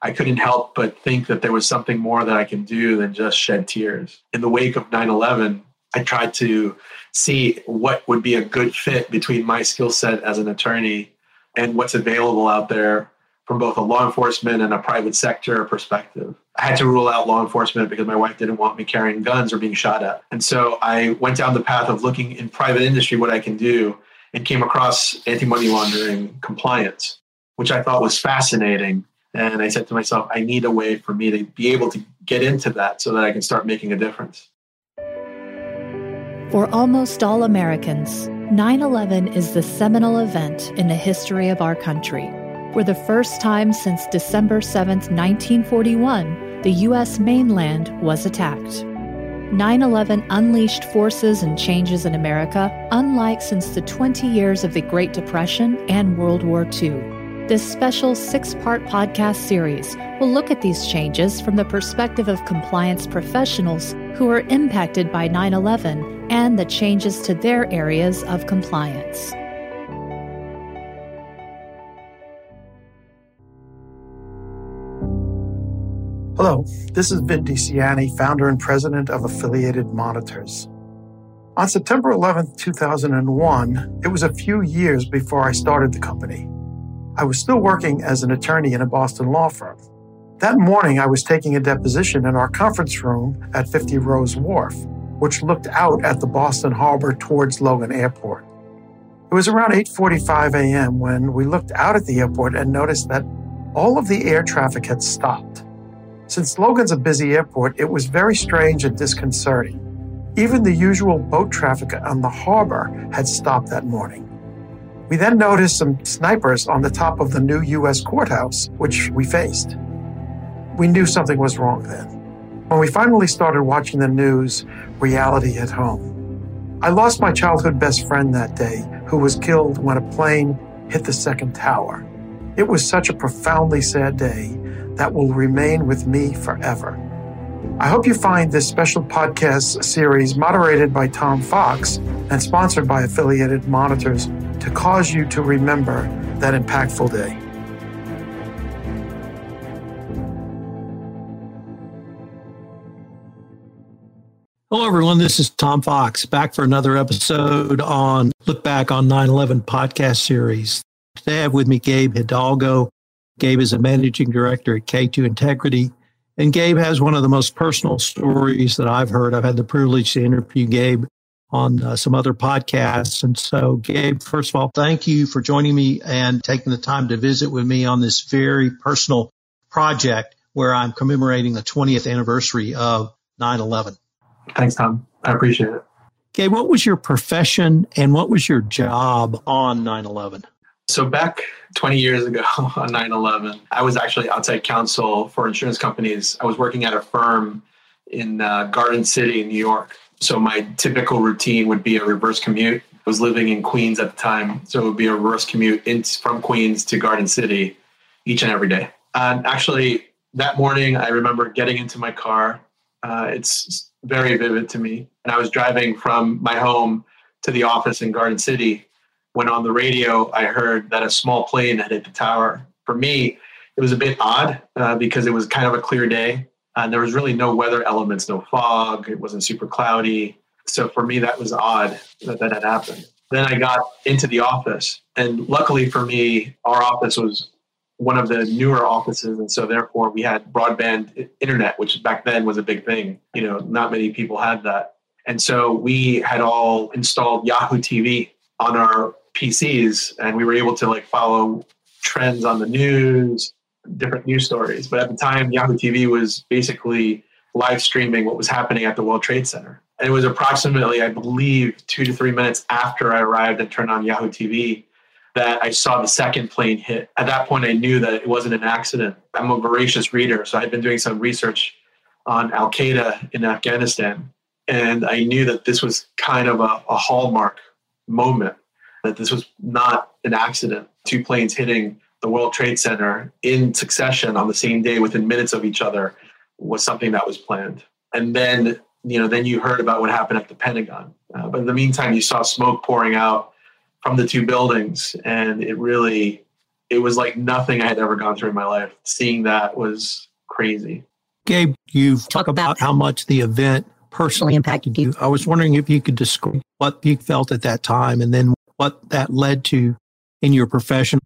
I couldn't help but think that there was something more that I can do than just shed tears. In the wake of 9 11, I tried to see what would be a good fit between my skill set as an attorney and what's available out there from both a law enforcement and a private sector perspective. I had to rule out law enforcement because my wife didn't want me carrying guns or being shot at. And so I went down the path of looking in private industry what I can do and came across anti money laundering compliance, which I thought was fascinating. And I said to myself, I need a way for me to be able to get into that so that I can start making a difference. For almost all Americans, 9 11 is the seminal event in the history of our country. For the first time since December 7, 1941, the U.S. mainland was attacked. 9 11 unleashed forces and changes in America, unlike since the 20 years of the Great Depression and World War II. This special six part podcast series will look at these changes from the perspective of compliance professionals who are impacted by 9 11 and the changes to their areas of compliance. Hello, this is Vin DiCianni, founder and president of Affiliated Monitors. On September 11, 2001, it was a few years before I started the company. I was still working as an attorney in a Boston law firm. That morning, I was taking a deposition in our conference room at 50 Rowes Wharf, which looked out at the Boston Harbor towards Logan Airport. It was around 8:45 a.m. when we looked out at the airport and noticed that all of the air traffic had stopped. Since Logan's a busy airport, it was very strange and disconcerting. Even the usual boat traffic on the harbor had stopped that morning. We then noticed some snipers on the top of the new U.S. courthouse, which we faced. We knew something was wrong then. When we finally started watching the news, reality hit home. I lost my childhood best friend that day, who was killed when a plane hit the second tower. It was such a profoundly sad day that will remain with me forever. I hope you find this special podcast series, moderated by Tom Fox and sponsored by Affiliated Monitors, to cause you to remember that impactful day. Hello, everyone. This is Tom Fox back for another episode on Look Back on 9 11 podcast series. Today I have with me Gabe Hidalgo. Gabe is a managing director at K2 Integrity. And Gabe has one of the most personal stories that I've heard. I've had the privilege to interview Gabe on uh, some other podcasts. And so, Gabe, first of all, thank you for joining me and taking the time to visit with me on this very personal project where I'm commemorating the 20th anniversary of 9 11. Thanks, Tom. I appreciate it. Gabe, what was your profession and what was your job on 9 11? So, back 20 years ago on 9 11, I was actually outside counsel for insurance companies. I was working at a firm in uh, Garden City, New York. So my typical routine would be a reverse commute. I was living in Queens at the time, so it would be a reverse commute in, from Queens to Garden City each and every day. And actually, that morning, I remember getting into my car. Uh, it's very vivid to me. And I was driving from my home to the office in Garden City when on the radio I heard that a small plane had hit the tower. For me, it was a bit odd uh, because it was kind of a clear day. And there was really no weather elements, no fog. It wasn't super cloudy. So for me, that was odd that that had happened. Then I got into the office, and luckily for me, our office was one of the newer offices, and so therefore we had broadband internet, which back then was a big thing. You know, not many people had that, and so we had all installed Yahoo TV on our PCs, and we were able to like follow trends on the news, different news stories. But at the time, Yahoo TV was basically live streaming what was happening at the World Trade Center. And it was approximately, I believe, two to three minutes after I arrived and turned on Yahoo TV that I saw the second plane hit. At that point, I knew that it wasn't an accident. I'm a voracious reader, so I'd been doing some research on Al Qaeda in Afghanistan. And I knew that this was kind of a, a hallmark moment, that this was not an accident. Two planes hitting the World Trade Center in succession on the same day within minutes of each other was something that was planned. And then, you know, then you heard about what happened at the Pentagon. Uh, but in the meantime, you saw smoke pouring out from the two buildings, and it really it was like nothing I had ever gone through in my life. Seeing that was crazy. Gabe, you've talked about how much the event personally impacted you. I was wondering if you could describe what you felt at that time and then what that led to in your profession.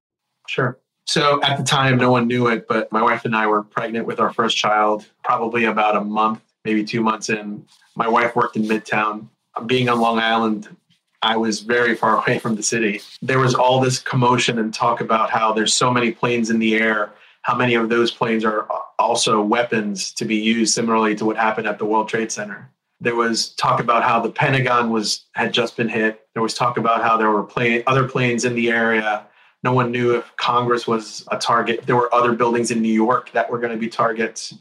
Sure. So at the time, no one knew it, but my wife and I were pregnant with our first child, probably about a month, maybe two months in. My wife worked in Midtown. Being on Long Island, I was very far away from the city. There was all this commotion and talk about how there's so many planes in the air, how many of those planes are also weapons to be used similarly to what happened at the World Trade Center. There was talk about how the Pentagon was had just been hit. There was talk about how there were plane, other planes in the area. No one knew if Congress was a target. There were other buildings in New York that were going to be targets.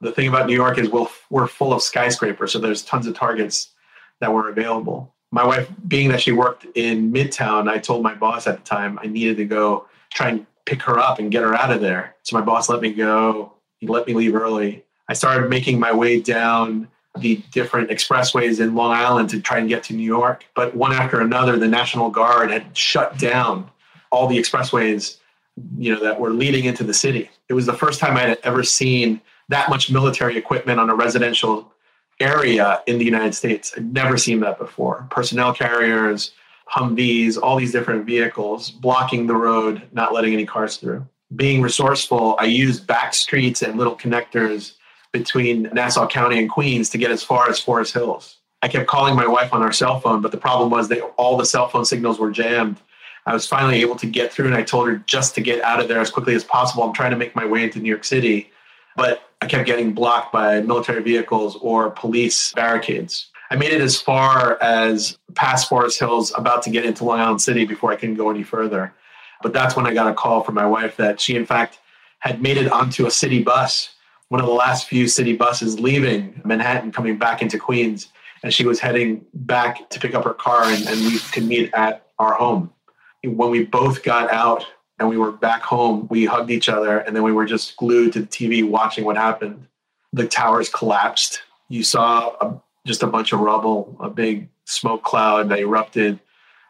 The thing about New York is we'll, we're full of skyscrapers, so there's tons of targets that were available my wife, being that she worked in Midtown, I told my boss at the time I needed to go try and pick her up and get her out of there. So my boss let me go. He let me leave early. I started making my way down the different expressways in Long Island to try and get to New York. But one after another, the National Guard had shut down all the expressways, you know, that were leading into the city. It was the first time I had ever seen that much military equipment on a residential area in the United States. I'd never seen that before. Personnel carriers, Humvees, all these different vehicles blocking the road, not letting any cars through. Being resourceful, I used back streets and little connectors between Nassau County and Queens to get as far as Forest Hills. I kept calling my wife on our cell phone, but the problem was that all the cell phone signals were jammed. I was finally able to get through, and I told her just to get out of there as quickly as possible. I'm trying to make my way into New York City. But I kept getting blocked by military vehicles or police barricades. I made it as far as past Forest Hills, about to get into Long Island City before I can go any further. But that's when I got a call from my wife that she, in fact, had made it onto a city bus, one of the last few city buses leaving Manhattan, coming back into Queens. And she was heading back to pick up her car, and, and we could meet at our home. When we both got out and we were back home. We hugged each other and then we were just glued to the TV watching what happened. The towers collapsed. You saw a, just a bunch of rubble, a big smoke cloud that erupted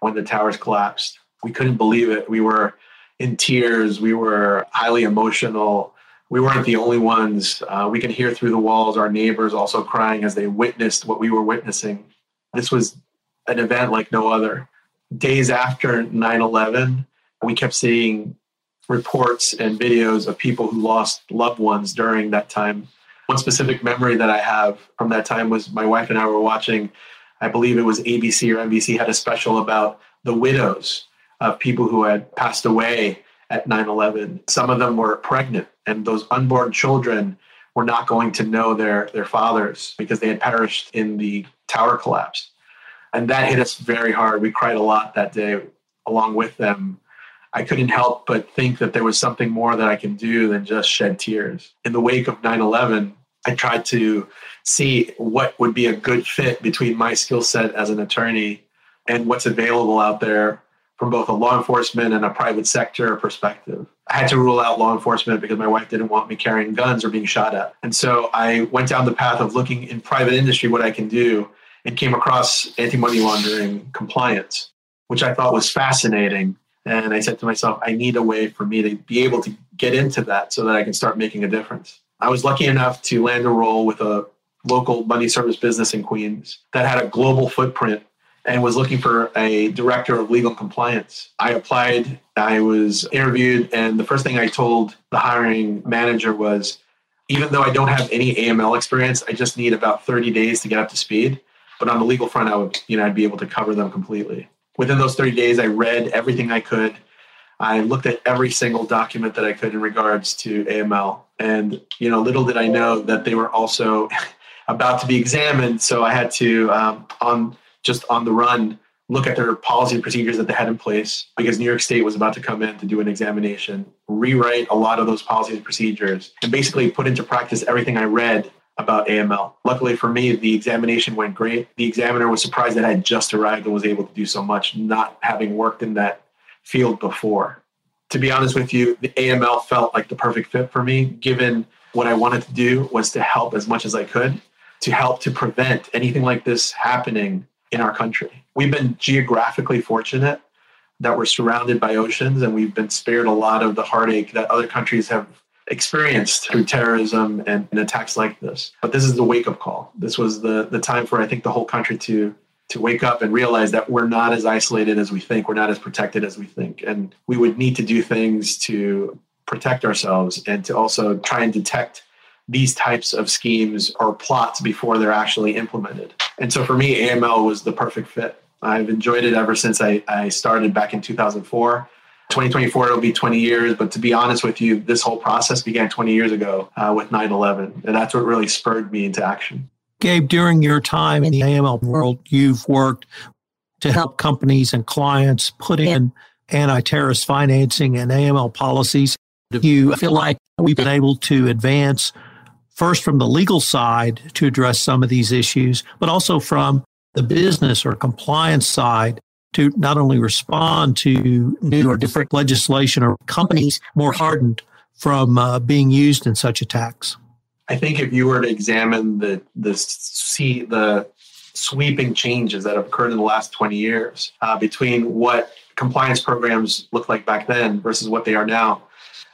when the towers collapsed. We couldn't believe it. We were in tears. We were highly emotional. We weren't the only ones. Uh, we could hear through the walls our neighbors also crying as they witnessed what we were witnessing. This was an event like no other. Days after 9 11, we kept seeing reports and videos of people who lost loved ones during that time. One specific memory that I have from that time was my wife and I were watching, I believe it was ABC or NBC had a special about the widows of people who had passed away at 9 11. Some of them were pregnant, and those unborn children were not going to know their, their fathers because they had perished in the tower collapse. And that hit us very hard. We cried a lot that day along with them I couldn't help but think that there was something more that I can do than just shed tears. In the wake of 9 11, I tried to see what would be a good fit between my skill set as an attorney and what's available out there from both a law enforcement and a private sector perspective. I had to rule out law enforcement because my wife didn't want me carrying guns or being shot at. And so I went down the path of looking in private industry what I can do and came across anti money laundering compliance, which I thought was fascinating and I said to myself, I need a way for me to be able to get into that so that I can start making a difference. I was lucky enough to land a role with a local money service business in Queens that had a global footprint and was looking for a director of legal compliance. I applied, I was interviewed, and the first thing I told the hiring manager was even though I don't have any AML experience, I just need about 30 days to get up to speed. But on the legal front, I would, you know, I'd be able to cover them completely within those 30 days, I read everything I could. I looked at every single document that I could in regards to AML. And, you know, little did I know that they were also about to be examined. So I had to, um, on just on the run, look at their policy and procedures that they had in place because New York State was about to come in to do an examination, rewrite a lot of those policies and procedures, and basically put into practice everything I read about AML. Luckily for me, the examination went great. The examiner was surprised that I had just arrived and was able to do so much, not having worked in that field before. To be honest with you, the AML felt like the perfect fit for me, given what I wanted to do was to help as much as I could to help to prevent anything like this happening in our country. We've been geographically fortunate that we're surrounded by oceans and we've been spared a lot of the heartache that other countries have experienced through terrorism and, and attacks like this. But this is the wake up call. This was the, the time for, I think, the whole country to to wake up and realize that we're not as isolated as we think, we're not as protected as we think. And we would need to do things to protect ourselves and to also try and detect these types of schemes or plots before they're actually implemented. And so for me, AML was the perfect fit. I've enjoyed it ever since I, I started back in 2004. 2024 it'll be 20 years but to be honest with you this whole process began 20 years ago uh, with 9-11 and that's what really spurred me into action gabe during your time in the aml world you've worked to help companies and clients put in anti-terrorist financing and aml policies. Do you feel like we've been able to advance first from the legal side to address some of these issues but also from the business or compliance side to not only respond to new or different legislation or companies. more hardened from uh, being used in such attacks? I think if you were to examine the the see the sweeping changes that have occurred in the last 20 years uh, between what compliance programs looked like back then versus what they are now,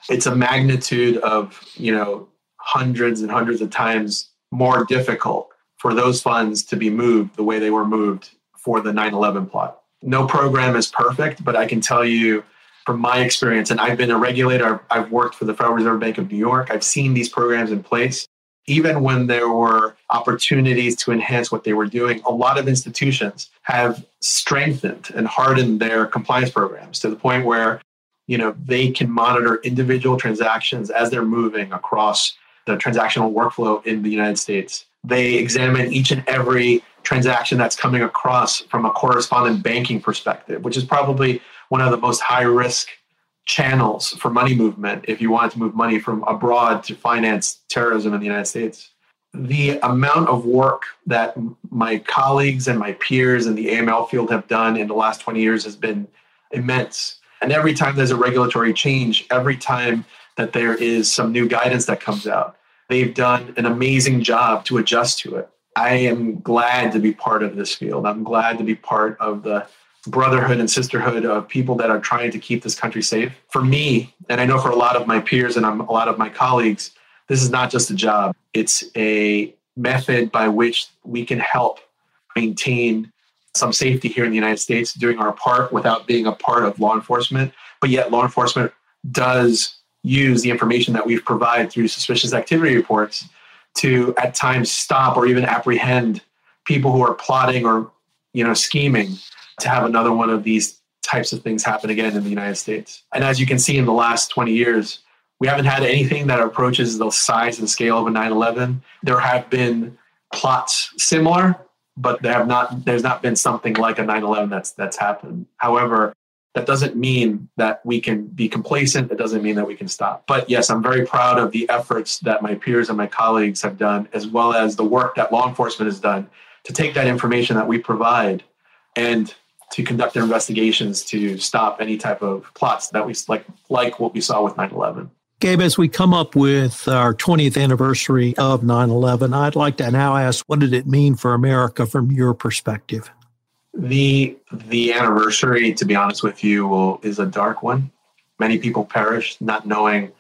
it's a magnitude of you know hundreds and hundreds of times more difficult for those funds to be moved the way they were moved for the 9/11 plot. No program is perfect, but I can tell you from my experience, and I've been a regulator, I've worked for the Federal Reserve Bank of New York, I've seen these programs in place. Even when there were opportunities to enhance what they were doing, a lot of institutions have strengthened and hardened their compliance programs to the point where you know they can monitor individual transactions as they're moving across the transactional workflow in the United States. They examine each and every transaction that's coming across from a correspondent banking perspective, which is probably one of the most high risk channels for money movement if you want to move money from abroad to finance terrorism in the United States. The amount of work that my colleagues and my peers in the AML field have done in the last 20 years has been immense. And every time there's a regulatory change, every time that there is some new guidance that comes out, they've done an amazing job to adjust to it. I am glad to be part of this field. I'm glad to be part of the brotherhood and sisterhood of people that are trying to keep this country safe. For me, and I know for a lot of my peers and a lot of my colleagues, this is not just a job, it's a method by which we can help maintain some safety here in the United States, doing our part without being a part of law enforcement. But yet, law enforcement does use the information that we've provided through suspicious activity reports to at times stop or even apprehend people who are plotting or you know scheming to have another one of these types of things happen again in the United States. And as you can see in the last 20 years, we haven't had anything that approaches the size and scale of a 9/11. There have been plots similar, but there have not there's not been something like a 9/11 that's that's happened. However, that doesn't mean that we can be complacent. It doesn't mean that we can stop. But yes, I'm very proud of the efforts that my peers and my colleagues have done, as well as the work that law enforcement has done to take that information that we provide and to conduct their investigations to stop any type of plots that we like, like what we saw with 9 11. Gabe, as we come up with our 20th anniversary of 9 11, I'd like to now ask what did it mean for America from your perspective? The the anniversary, to be honest with you, will, is a dark one. Many people perished not knowing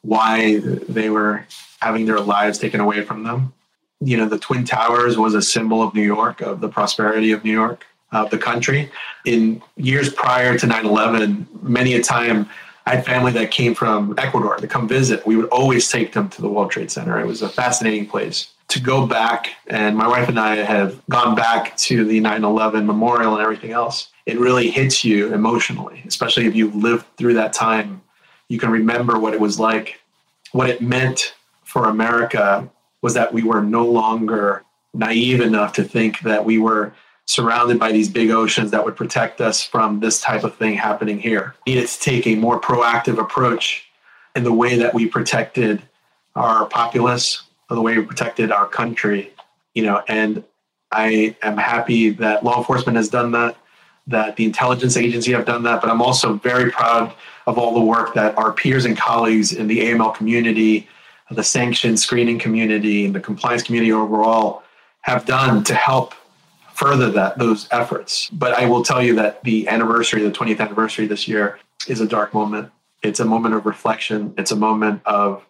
why they were having their lives taken away from them. You know, the Twin Towers was a symbol of New York, of the prosperity of New York, of the country. In years prior to 9 11, many a time I had family that came from Ecuador to come visit. We would always take them to the World Trade Center. It was a fascinating place to go back, and my wife and I have gone back to the 9 11 memorial and everything else. It really hits you emotionally, especially if you've lived through that time. You can remember what it was like. What it meant for America was that we were no longer naive enough to think that we were surrounded by these big oceans that would protect us from this type of thing happening here. We needed to take a more proactive approach in the way that we protected our populace, the way we protected our country, you know, and I am happy that law enforcement has done that, that the intelligence agency have done that, but I'm also very proud of all the work that our peers and colleagues in the AML community, the sanction screening community, and the compliance community overall have done to help further that those efforts. But I will tell you that the anniversary, the 20th anniversary this year, is a dark moment. It's a moment of reflection. It's a moment of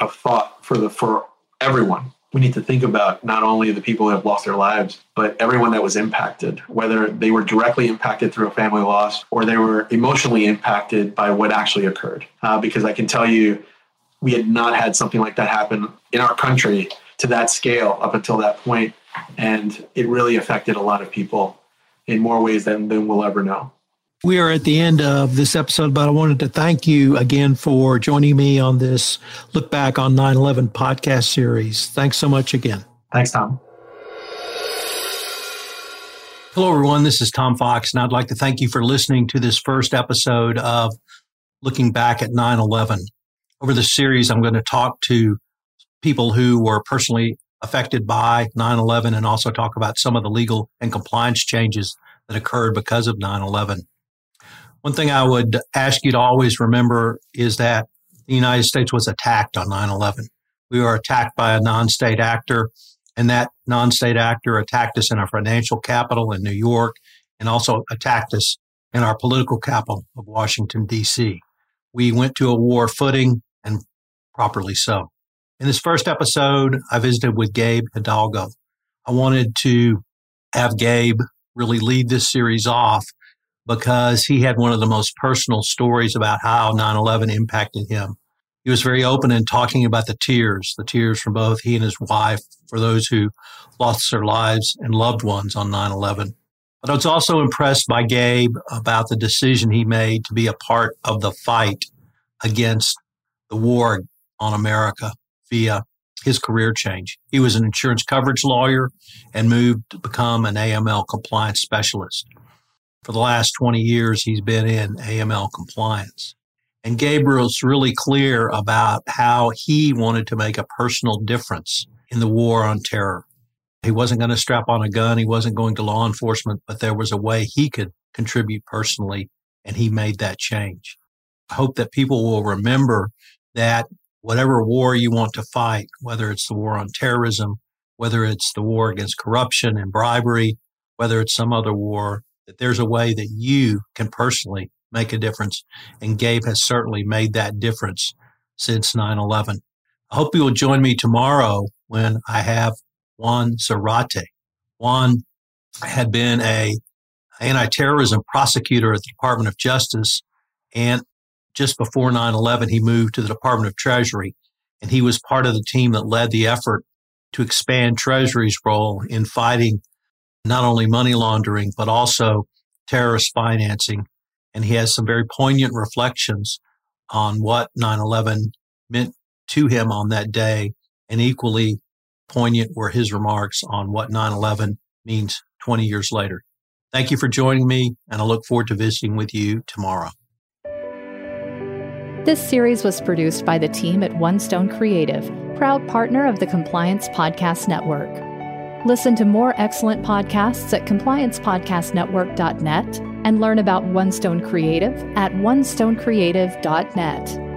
of thought for the for everyone. We need to think about not only the people who have lost their lives, but everyone that was impacted, whether they were directly impacted through a family loss or they were emotionally impacted by what actually occurred. Uh, because I can tell you, we had not had something like that happen in our country to that scale up until that point, and it really affected a lot of people in more ways than, than we'll ever know. We are at the end of this episode, but I wanted to thank you again for joining me on this Look Back on 9 11 podcast series. Thanks so much again. Thanks, Tom. Hello, everyone. This is Tom Fox, and I'd like to thank you for listening to this first episode of Looking Back at 9 11. Over this series, I'm going to talk to people who were personally affected by 9 11 and also talk about some of the legal and compliance changes that occurred because of 9 11. One thing I would ask you to always remember is that the United States was attacked on 9 11. We were attacked by a non state actor, and that non state actor attacked us in our financial capital in New York and also attacked us in our political capital of Washington, D.C. We went to a war footing, and properly so. In this first episode, I visited with Gabe Hidalgo. I wanted to have Gabe really lead this series off because he had one of the most personal stories about how 9 11 impacted him. He was very open in talking about the tears, the tears from both he and his wife for those who lost their lives and loved ones on 9 11. But I was also impressed by Gabe about the decision he made to be a part of the fight against the war on America via his career change. He was an insurance coverage lawyer and moved to become an AML compliance specialist. For the last 20 years, he's been in AML compliance. And Gabriel's really clear about how he wanted to make a personal difference in the war on terror. He wasn't going to strap on a gun. He wasn't going to law enforcement, but there was a way he could contribute personally, and he made that change. I hope that people will remember that whatever war you want to fight, whether it's the war on terrorism, whether it's the war against corruption and bribery, whether it's some other war, that there's a way that you can personally make a difference. And Gabe has certainly made that difference since 9 11. I hope you will join me tomorrow when I have Juan Zarate. Juan had been a anti-terrorism prosecutor at the Department of Justice. And just before 9-11, he moved to the Department of Treasury. And he was part of the team that led the effort to expand Treasury's role in fighting not only money laundering, but also terrorist financing. And he has some very poignant reflections on what 9 11 meant to him on that day. And equally poignant were his remarks on what 9 11 means 20 years later. Thank you for joining me, and I look forward to visiting with you tomorrow. This series was produced by the team at One Stone Creative, proud partner of the Compliance Podcast Network. Listen to more excellent podcasts at compliancepodcastnetwork.net and learn about One Stone Creative at onestonecreative.net.